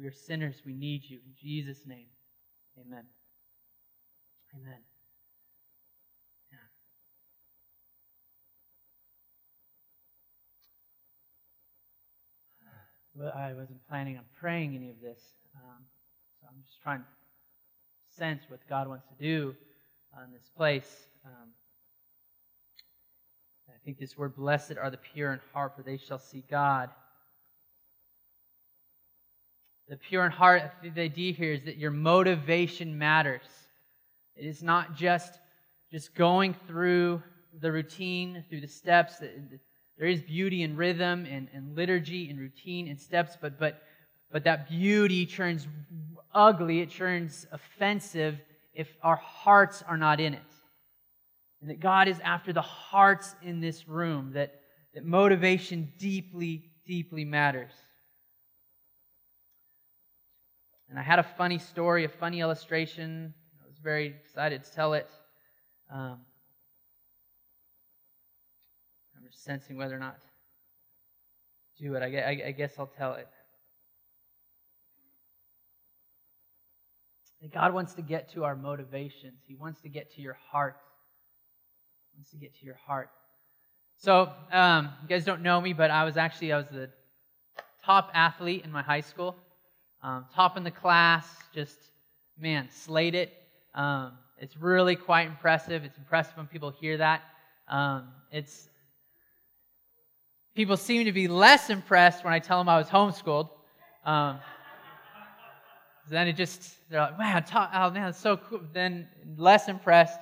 We are sinners. We need you. In Jesus' name, amen. Amen. Well, I wasn't planning on praying any of this. Um, so I'm just trying to sense what God wants to do in this place. Um, I think this word, blessed are the pure in heart, for they shall see God. The pure in heart, the idea here is that your motivation matters. It is not just, just going through the routine, through the steps. There is beauty in rhythm and, and liturgy and routine and steps, but, but, but that beauty turns ugly, it turns offensive if our hearts are not in it. And that God is after the hearts in this room, that, that motivation deeply, deeply matters. And I had a funny story, a funny illustration. I was very excited to tell it. Um, I'm just sensing whether or not to do it. I, I, guess I'll tell it. God wants to get to our motivations. He wants to get to your heart. He wants to get to your heart. So, um, you guys don't know me, but I was actually I was the top athlete in my high school, um, top in the class. Just man, slayed it. Um, it's really quite impressive. It's impressive when people hear that. Um, it's people seem to be less impressed when I tell them I was homeschooled. Um, then it just they're like, man, oh man, it's so cool. Then less impressed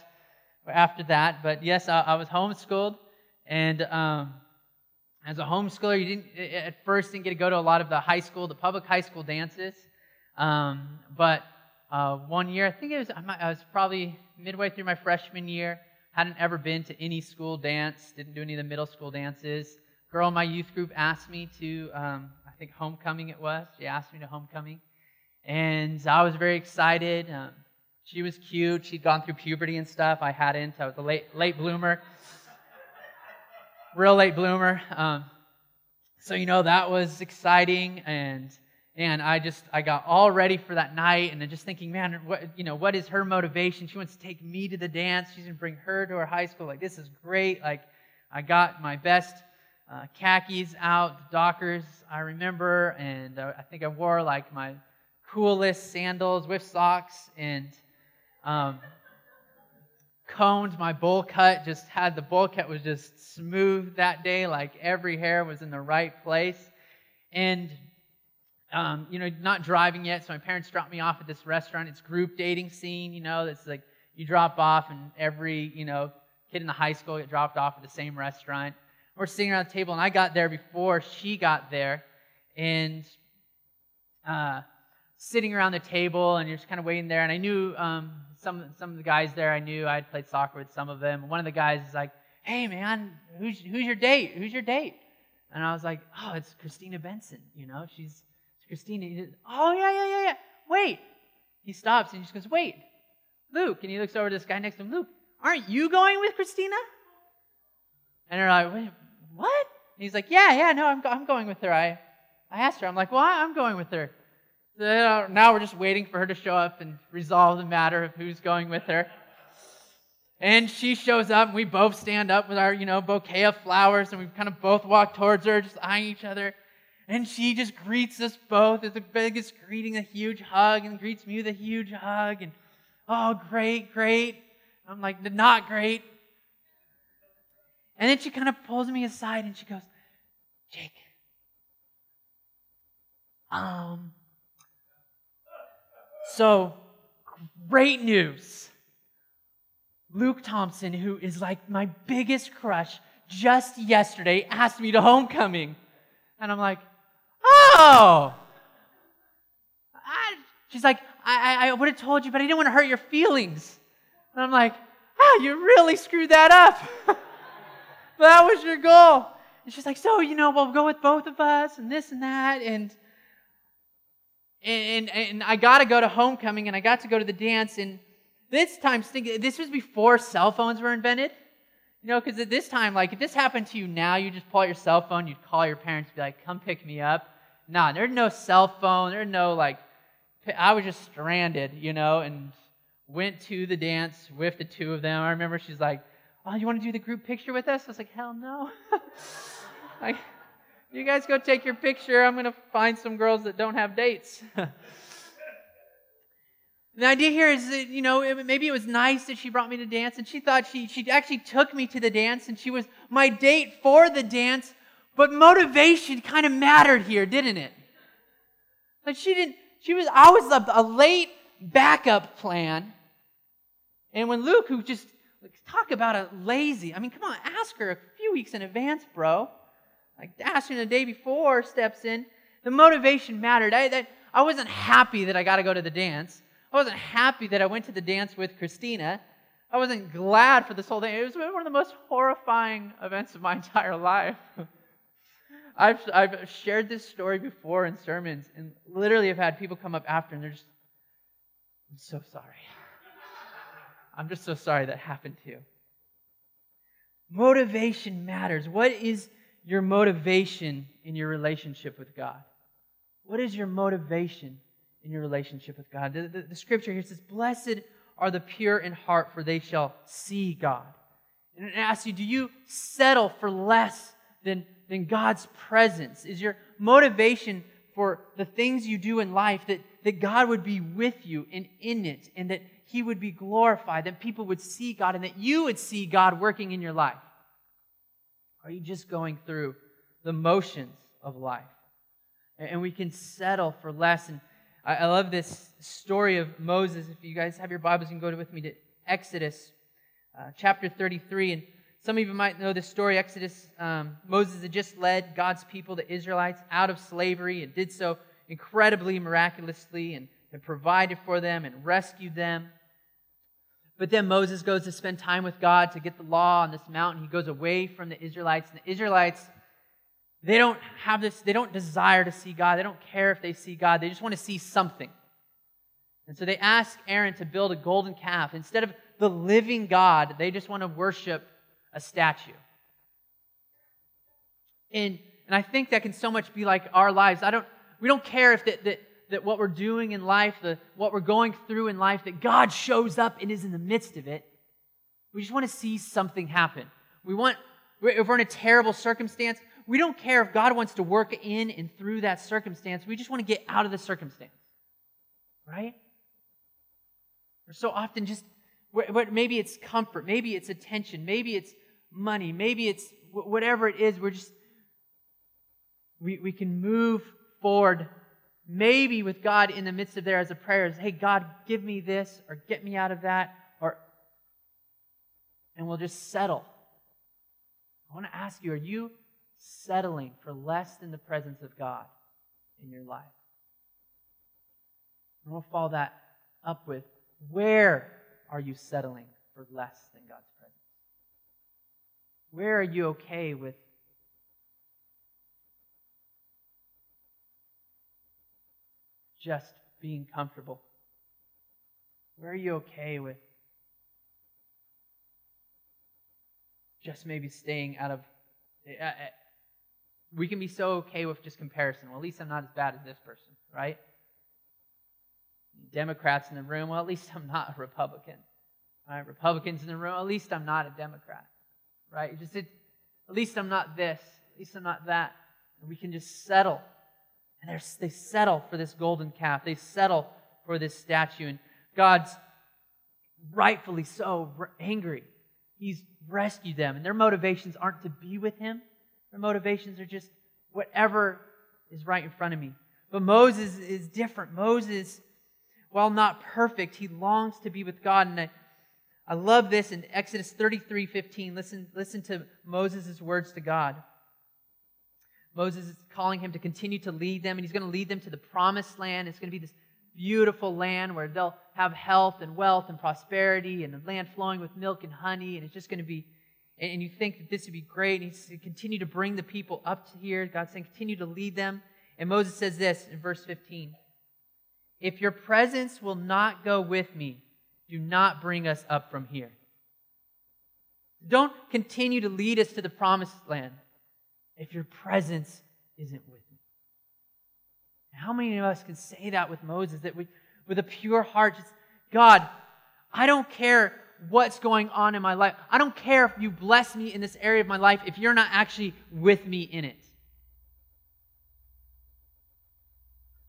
after that. But yes, I, I was homeschooled, and um, as a homeschooler, you didn't at first didn't get to go to a lot of the high school, the public high school dances. Um, but uh, one year, I think it was I was probably midway through my freshman year. Hadn't ever been to any school dance. Didn't do any of the middle school dances. Girl in my youth group asked me to. Um, I think homecoming it was. She asked me to homecoming and I was very excited. Um, she was cute. She'd gone through puberty and stuff. I hadn't. I was a late late bloomer, real late bloomer. Um, so you know that was exciting, and and I just I got all ready for that night, and I'm just thinking, man, what you know, what is her motivation? She wants to take me to the dance. She's gonna bring her to her high school. Like this is great. Like I got my best uh, khakis out, Dockers. I remember, and uh, I think I wore like my coolest sandals with socks and um, combed my bowl cut. Just had the bowl cut was just smooth that day, like every hair was in the right place. And um, you know, not driving yet, so my parents dropped me off at this restaurant. It's group dating scene, you know, that's like you drop off and every, you know, kid in the high school get dropped off at the same restaurant. We're sitting around the table, and I got there before she got there, and uh, sitting around the table and you're just kind of waiting there. And I knew um, some some of the guys there. I knew I'd played soccer with some of them. One of the guys is like, "Hey man, who's who's your date? Who's your date?" And I was like, "Oh, it's Christina Benson. You know, she's Christina." "Oh yeah, yeah, yeah, yeah. Wait." He stops and he just goes, "Wait, Luke." And he looks over to this guy next to him. Luke, aren't you going with Christina? And they're like, "What?" And he's like, "Yeah, yeah, no, I'm I'm going with her. I I asked her. I'm like, "Well, I'm going with her." Now we're just waiting for her to show up and resolve the matter of who's going with her. And she shows up, and we both stand up with our, you know, bouquet of flowers, and we kind of both walk towards her, just eyeing each other. And she just greets us both as the biggest greeting, a huge hug, and greets me with a huge hug. And oh, great, great. I'm like, not great. And then she kind of pulls me aside and she goes, Jake, um, so, great news. Luke Thompson, who is like my biggest crush, just yesterday asked me to homecoming. And I'm like, oh. I, she's like, I, I, I would have told you, but I didn't want to hurt your feelings. And I'm like, oh, you really screwed that up. that was your goal. And she's like, so, you know, we'll go with both of us and this and that. And and, and I got to go to homecoming and I got to go to the dance. And this time, this was before cell phones were invented. You know, because at this time, like if this happened to you now, you just pull out your cell phone, you'd call your parents, be like, come pick me up. nah, there's no cell phone. There's no like, I was just stranded, you know, and went to the dance with the two of them. I remember she's like, oh, you want to do the group picture with us? I was like, hell no. like, you guys go take your picture. I'm going to find some girls that don't have dates. the idea here is that, you know, maybe it was nice that she brought me to dance and she thought she, she actually took me to the dance and she was my date for the dance, but motivation kind of mattered here, didn't it? Like she didn't, she was, I was a, a late backup plan. And when Luke, who just, talk about a lazy, I mean, come on, ask her a few weeks in advance, bro. Like Dashing the day before steps in. The motivation mattered. I, that, I wasn't happy that I got to go to the dance. I wasn't happy that I went to the dance with Christina. I wasn't glad for this whole thing. It was one of the most horrifying events of my entire life. I've, I've shared this story before in sermons, and literally have had people come up after and they're just, I'm so sorry. I'm just so sorry that happened to you. Motivation matters. What is your motivation in your relationship with God? What is your motivation in your relationship with God? The, the, the, scripture here says, Blessed are the pure in heart, for they shall see God. And it asks you, do you settle for less than, than God's presence? Is your motivation for the things you do in life that, that God would be with you and in it, and that He would be glorified, that people would see God, and that you would see God working in your life? Are you just going through the motions of life? And we can settle for less. And I love this story of Moses. If you guys have your Bibles, you can go with me to Exodus uh, chapter 33. And some of you might know this story. Exodus, um, Moses had just led God's people, the Israelites, out of slavery and did so incredibly miraculously and, and provided for them and rescued them. But then Moses goes to spend time with God to get the law on this mountain. He goes away from the Israelites. And the Israelites, they don't have this, they don't desire to see God. They don't care if they see God. They just want to see something. And so they ask Aaron to build a golden calf. Instead of the living God, they just want to worship a statue. And, and I think that can so much be like our lives. I don't, we don't care if that, that that what we're doing in life, the, what we're going through in life, that God shows up and is in the midst of it. We just want to see something happen. We want, if we're in a terrible circumstance, we don't care if God wants to work in and through that circumstance. We just want to get out of the circumstance. Right? Or so often just, maybe it's comfort, maybe it's attention, maybe it's money, maybe it's whatever it is, we're just, we, we can move forward maybe with God in the midst of there as a prayer is, hey, God, give me this or get me out of that, or and we'll just settle. I want to ask you, are you settling for less than the presence of God in your life? And we'll follow that up with where are you settling for less than God's presence? Where are you okay with just being comfortable? Where are you okay with just maybe staying out of. Uh, we can be so okay with just comparison. Well, at least I'm not as bad as this person, right? Democrats in the room, well, at least I'm not a Republican. Right? Republicans in the room, at least I'm not a Democrat, right? Just it, at least I'm not this, at least I'm not that. And we can just settle and they settle for this golden calf. They settle for this statue. And God's rightfully so angry. He's rescued them. And their motivations aren't to be with Him, their motivations are just whatever is right in front of me. But Moses is different. Moses, while not perfect, he longs to be with God. And I, I love this in Exodus 33 15. Listen, listen to Moses' words to God. Moses is calling him to continue to lead them, and he's going to lead them to the promised land. It's going to be this beautiful land where they'll have health and wealth and prosperity and the land flowing with milk and honey. And it's just going to be, and you think that this would be great. And he's to continue to bring the people up to here. God's saying, continue to lead them. And Moses says this in verse 15 If your presence will not go with me, do not bring us up from here. Don't continue to lead us to the promised land if your presence isn't with me. How many of us can say that with Moses? That we, with a pure heart, just, God, I don't care what's going on in my life. I don't care if you bless me in this area of my life if you're not actually with me in it.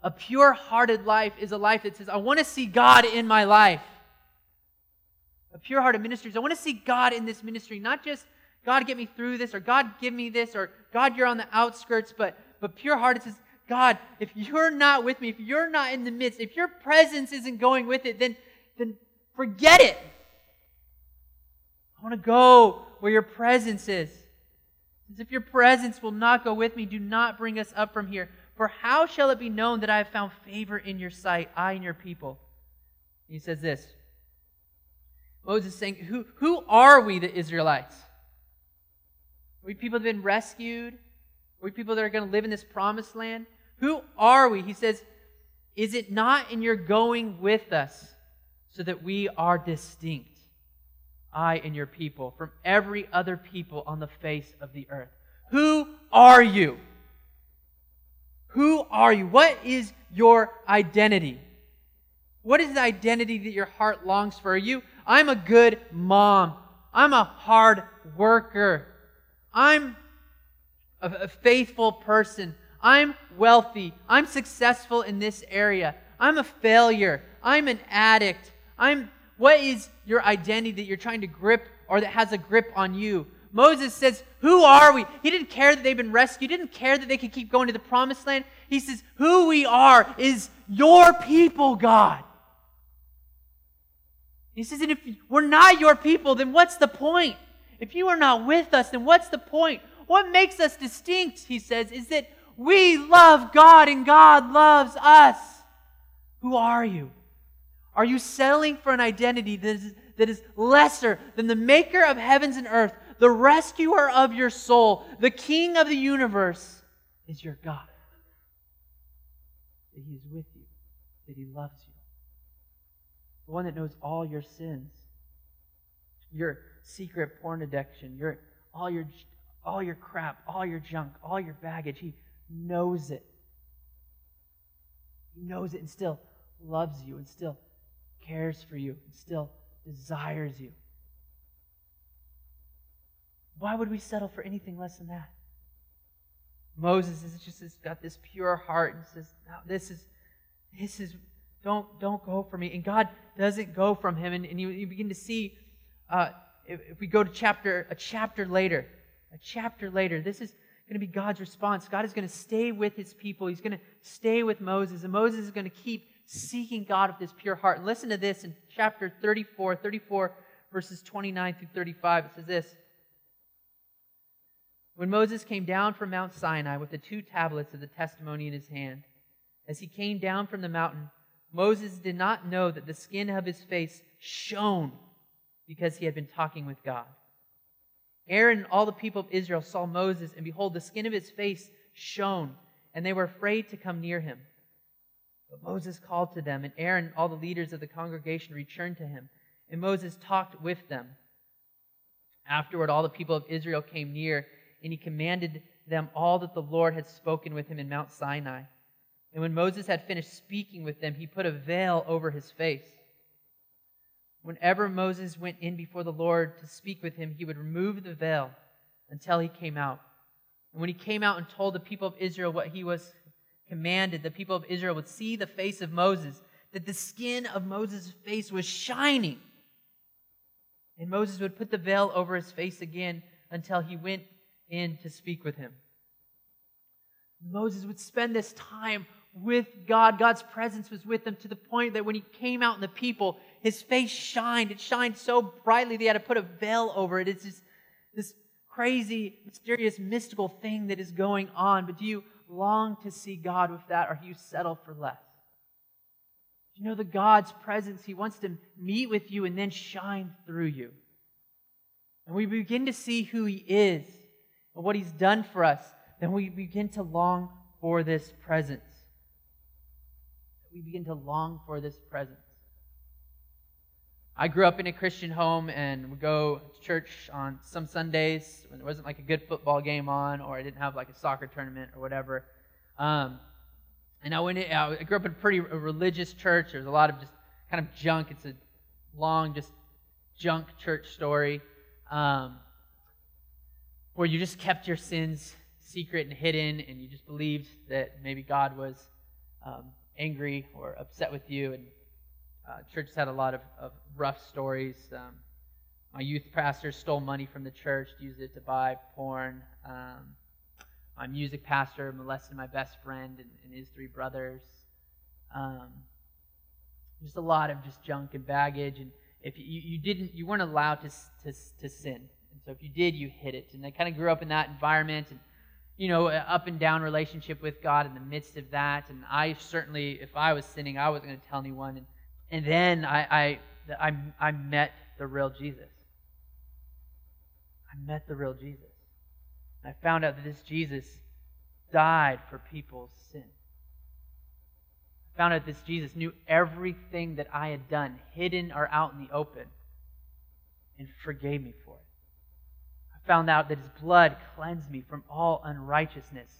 A pure hearted life is a life that says, I want to see God in my life. A pure hearted ministry is, I want to see God in this ministry, not just God get me through this or God give me this or God you're on the outskirts, but, but pure hearted says, God, if you're not with me, if you're not in the midst, if your presence isn't going with it, then, then forget it. I want to go where your presence is. As if your presence will not go with me, do not bring us up from here. For how shall it be known that I have found favor in your sight, I and your people? He says this Moses saying, Who, who are we, the Israelites? Are we people that have been rescued? Are we people that are going to live in this promised land? Who are we? He says, Is it not in your going with us so that we are distinct, I and your people, from every other people on the face of the earth? Who are you? Who are you? What is your identity? What is the identity that your heart longs for? Are you, I'm a good mom. I'm a hard worker. I'm a, a faithful person. I'm wealthy. I'm successful in this area. I'm a failure. I'm an addict. I'm what is your identity that you're trying to grip or that has a grip on you? Moses says, Who are we? He didn't care that they've been rescued. He didn't care that they could keep going to the promised land. He says, Who we are is your people, God. He says, And if we're not your people, then what's the point? If you are not with us, then what's the point? What makes us distinct, he says, is that we love God and God loves us. Who are you? Are you settling for an identity that is, that is lesser than the maker of heavens and earth, the rescuer of your soul, the king of the universe is your God? That he is with you, that he loves you, the one that knows all your sins, your secret porn addiction, your all your all your crap, all your junk, all your baggage. He knows it. He knows it and still loves you and still cares for you and still desires you. Why would we settle for anything less than that? Moses is just has got this pure heart and says, no, this is this is don't don't go for me. And God doesn't go from him. And, and you, you begin to see uh, if, if we go to chapter a chapter later, a chapter later, this is going to be God's response. God is going to stay with his people. He's going to stay with Moses, and Moses is going to keep seeking God with his pure heart. And listen to this in chapter 34, 34, verses 29 through 35. It says this When Moses came down from Mount Sinai with the two tablets of the testimony in his hand, as he came down from the mountain, Moses did not know that the skin of his face shone because he had been talking with God. Aaron and all the people of Israel saw Moses, and behold, the skin of his face shone, and they were afraid to come near him. But Moses called to them, and Aaron and all the leaders of the congregation returned to him, and Moses talked with them. Afterward, all the people of Israel came near, and he commanded them all that the Lord had spoken with him in Mount Sinai. And when Moses had finished speaking with them, he put a veil over his face. Whenever Moses went in before the Lord to speak with him, he would remove the veil until he came out. And when he came out and told the people of Israel what he was commanded, the people of Israel would see the face of Moses, that the skin of Moses' face was shining. And Moses would put the veil over his face again until he went in to speak with him. Moses would spend this time with God. God's presence was with him to the point that when he came out in the people, his face shined. It shined so brightly they had to put a veil over it. It's just this crazy, mysterious, mystical thing that is going on. But do you long to see God with that, or do you settle for less? You know the God's presence? He wants to meet with you and then shine through you. And we begin to see who He is and what He's done for us. Then we begin to long for this presence. We begin to long for this presence. I grew up in a Christian home and would go to church on some Sundays when there wasn't like a good football game on or I didn't have like a soccer tournament or whatever. Um, And I went. In, I grew up in a pretty religious church. There's a lot of just kind of junk. It's a long, just junk church story, um, where you just kept your sins secret and hidden, and you just believed that maybe God was um, angry or upset with you. And uh, church had a lot of, of rough stories. Um, my youth pastor stole money from the church, used it to buy porn. Um, my music pastor molested my best friend and, and his three brothers. Um, just a lot of just junk and baggage. And if you, you didn't, you weren't allowed to, to, to sin. And so if you did, you hid it. And I kind of grew up in that environment and, you know, up and down relationship with God in the midst of that. And I certainly, if I was sinning, I wasn't going to tell anyone. And, and then I, I, I, I met the real Jesus. I met the real Jesus. I found out that this Jesus died for people's sin. I found out this Jesus knew everything that I had done, hidden or out in the open, and forgave me for it. I found out that his blood cleansed me from all unrighteousness.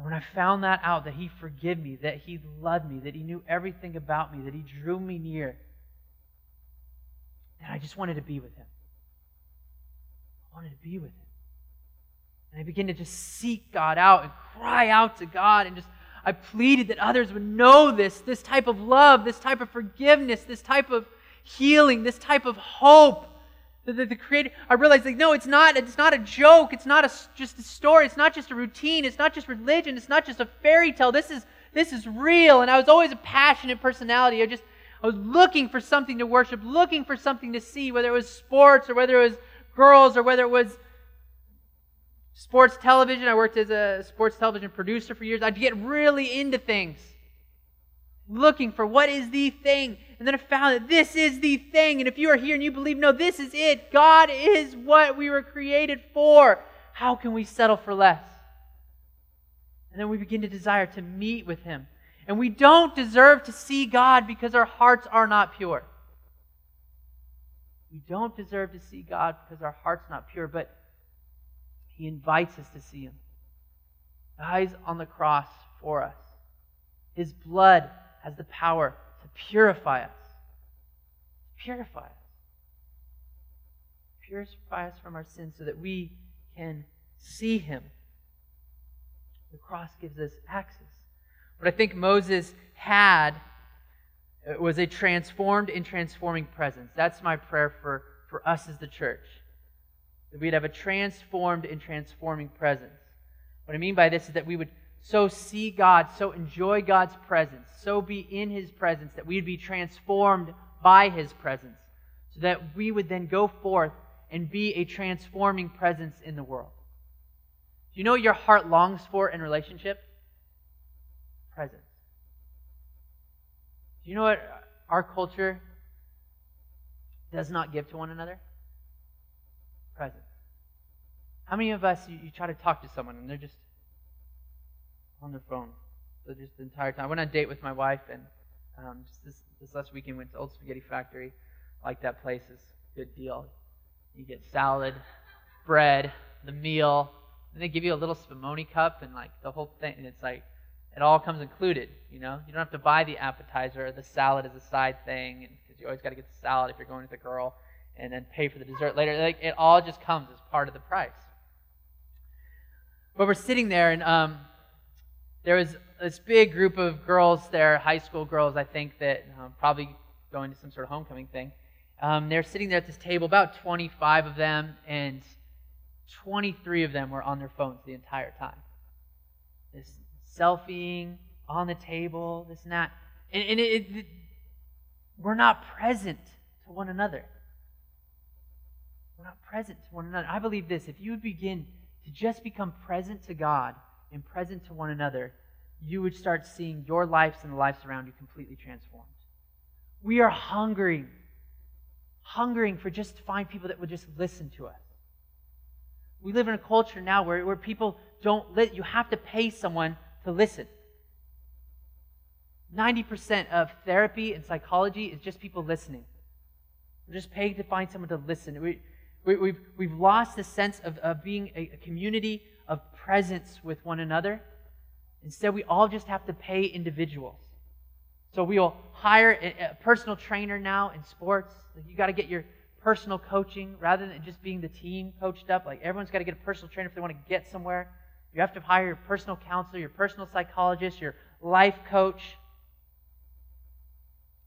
And when I found that out, that he forgave me, that he loved me, that he knew everything about me, that he drew me near, then I just wanted to be with him. I wanted to be with him. And I began to just seek God out and cry out to God and just I pleaded that others would know this, this type of love, this type of forgiveness, this type of healing, this type of hope. The, the, the creator, I realized like, no, it's not, it's not a joke, it's not a, just a story, it's not just a routine, it's not just religion, it's not just a fairy tale. This is this is real. And I was always a passionate personality. I just I was looking for something to worship, looking for something to see, whether it was sports or whether it was girls or whether it was sports television. I worked as a sports television producer for years. I'd get really into things, looking for what is the thing. And then I found that this is the thing. And if you are here and you believe, no, this is it, God is what we were created for, how can we settle for less? And then we begin to desire to meet with Him. And we don't deserve to see God because our hearts are not pure. We don't deserve to see God because our heart's not pure, but He invites us to see Him. He dies on the cross for us. His blood has the power to purify us. Purify us. Purify us from our sins so that we can see Him. The cross gives us access. What I think Moses had was a transformed and transforming presence. That's my prayer for, for us as the church. That we'd have a transformed and transforming presence. What I mean by this is that we would so see God, so enjoy God's presence, so be in His presence, that we'd be transformed by His presence, so that we would then go forth and be a transforming presence in the world. Do you know what your heart longs for in relationship? Presence. Do you know what our culture does not give to one another? Presence. How many of us, you, you try to talk to someone and they're just on their phone? So just the entire time. I went on a date with my wife, and um, just this, this last weekend went to Old Spaghetti Factory. Like that place. It's a good deal. You get salad, bread, the meal, and they give you a little spumoni cup and like the whole thing. And it's like it all comes included. You know, you don't have to buy the appetizer or the salad as a side thing, because you always got to get the salad if you're going with a girl, and then pay for the dessert later. Like it all just comes as part of the price. But we're sitting there, and um, there was this big group of girls there, high school girls, I think, that um, probably going to some sort of homecoming thing. Um, they're sitting there at this table, about 25 of them, and 23 of them were on their phones the entire time. This selfieing on the table, this and that. And, and it, it, we're not present to one another. We're not present to one another. I believe this if you would begin to just become present to God and present to one another, you would start seeing your lives and the lives around you completely transformed. We are hungering, hungering for just to find people that would just listen to us. We live in a culture now where, where people don't let you have to pay someone to listen. 90% of therapy and psychology is just people listening. We're just paying to find someone to listen. We, we, have we've, we've lost the sense of, of being a, a community of presence with one another. Instead, we all just have to pay individuals. So we'll hire a, personal trainer now in sports. You got to get your personal coaching rather than just being the team coached up. Like everyone's got to get a personal trainer if they want to get somewhere. You have to hire your personal counselor, your personal psychologist, your life coach.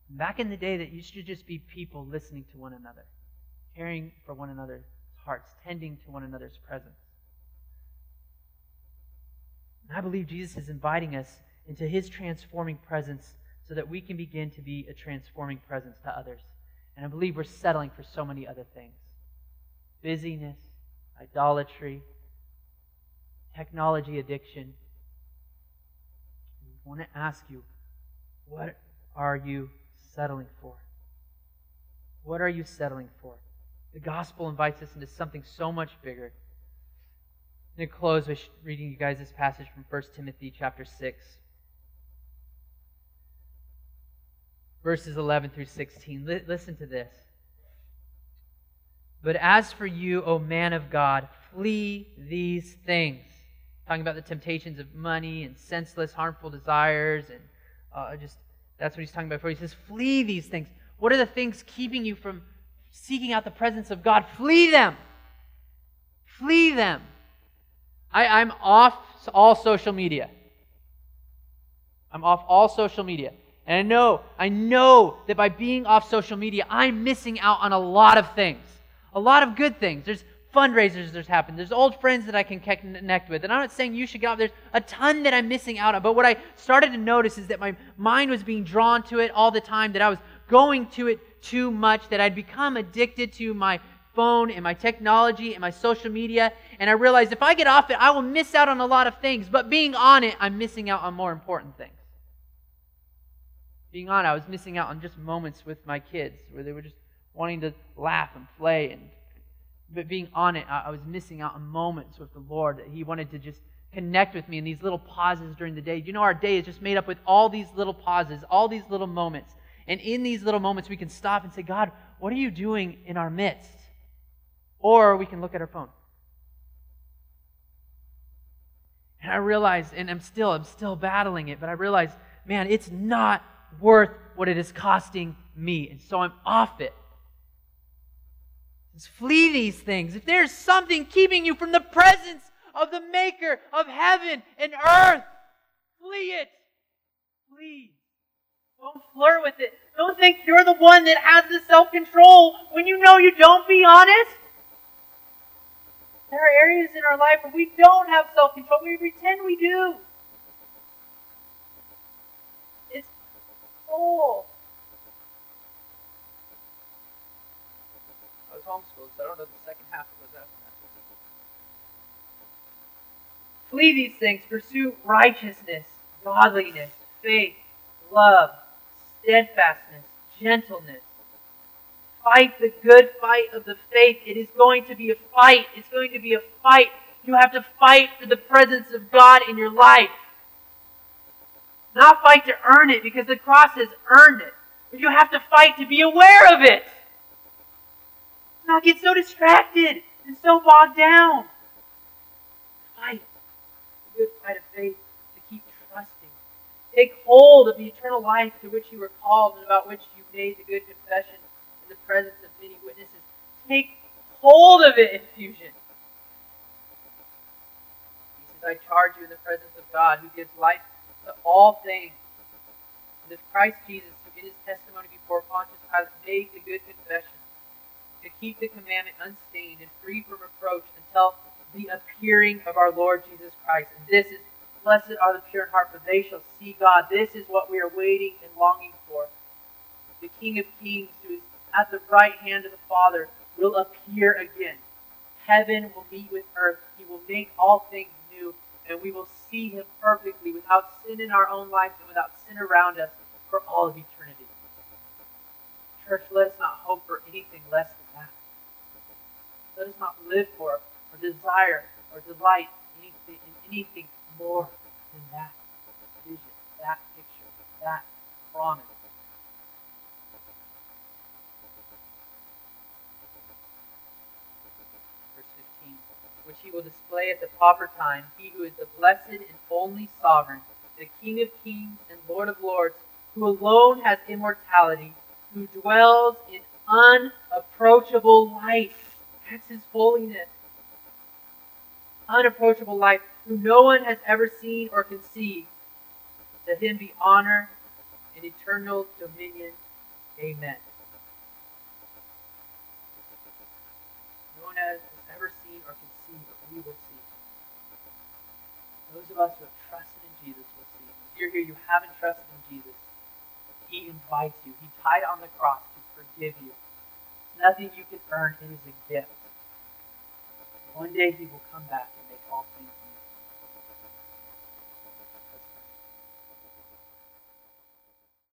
Back in the day, that used to just be people listening to one another, caring for one another's hearts, tending to one another's presence. And I believe Jesus is inviting us into his transforming presence so that we can begin to be a transforming presence to others. And I believe we're settling for so many other things busyness, idolatry, technology addiction. I want to ask you, what are you settling for? What are you settling for? The gospel invites us into something so much bigger. I'm going to close by reading you guys this passage from 1 Timothy chapter 6. Verses 11 through 16. listen to this. But as for you, O man of God, flee these things. Talking about the temptations of money and senseless, harmful desires, and uh, just that's what he's talking about before. He says, Flee these things. What are the things keeping you from seeking out the presence of God? Flee them. Flee them. I, I'm off all social media. I'm off all social media. And I know, I know that by being off social media, I'm missing out on a lot of things. A lot of good things. There's fundraisers that's happened. There's old friends that I can connect with. And I'm not saying you should get off. There's a ton that I'm missing out on. But what I started to notice is that my mind was being drawn to it all the time, that I was going to it too much, that I'd become addicted to my phone and my technology and my social media. And I realized if I get off it, I will miss out on a lot of things. But being on it, I'm missing out on more important things. Being on I was missing out on just moments with my kids where they were just wanting to laugh and play and but being on it, I was missing out on moments with the Lord. That He wanted to just connect with me in these little pauses during the day. You know, our day is just made up with all these little pauses, all these little moments. And in these little moments, we can stop and say, God, what are you doing in our midst? Or we can look at our phone. And I realize, and I'm still, I'm still battling it, but I realize, man, it's not worth what it is costing me. And so I'm off it. Just flee these things. If there's something keeping you from the presence of the Maker of heaven and earth, flee it. Please. Don't flirt with it. Don't think you're the one that has the self control when you know you don't. Be honest. There are areas in our life where we don't have self control. We pretend we do. It's full. I was homeschooled, so I don't know the second half of those after that. Flee these things, pursue righteousness, godliness, faith, love, steadfastness, gentleness. Fight the good fight of the faith. It is going to be a fight. It's going to be a fight. You have to fight for the presence of God in your life. Not fight to earn it because the cross has earned it. But you have to fight to be aware of it not get so distracted and so bogged down. Fight the good fight of faith to keep trusting. Take hold of the eternal life to which you were called and about which you made the good confession presence of many witnesses. Take hold of it, infusion. He says, I charge you in the presence of God who gives life to all things. And of Christ Jesus, who in his testimony before Pontius Pilate made the good confession to keep the commandment unstained and free from reproach until the appearing of our Lord Jesus Christ. And this is, blessed are the pure in heart, for they shall see God. This is what we are waiting and longing for. The King of Kings, who is at the right hand of the Father, will appear again. Heaven will meet with earth. He will make all things new, and we will see him perfectly without sin in our own lives and without sin around us for all of eternity. Church, let us not hope for anything less than that. let us not live for or desire or delight anything, in anything more than that vision, that picture, that promise. Verse 15, which he will display at the proper time, he who is the blessed and only sovereign, the King of kings and Lord of lords, who alone has immortality, who dwells in unapproachable life. That's his holiness. Unapproachable life, who no one has ever seen or conceived. To him be honor and eternal dominion. Amen. No one has ever seen or we will see. Those of us who have trusted in Jesus will see. If you're here, you haven't trusted in Jesus. He invites you. He died on the cross to forgive you. It's nothing you can earn, it is a gift. One day he will come back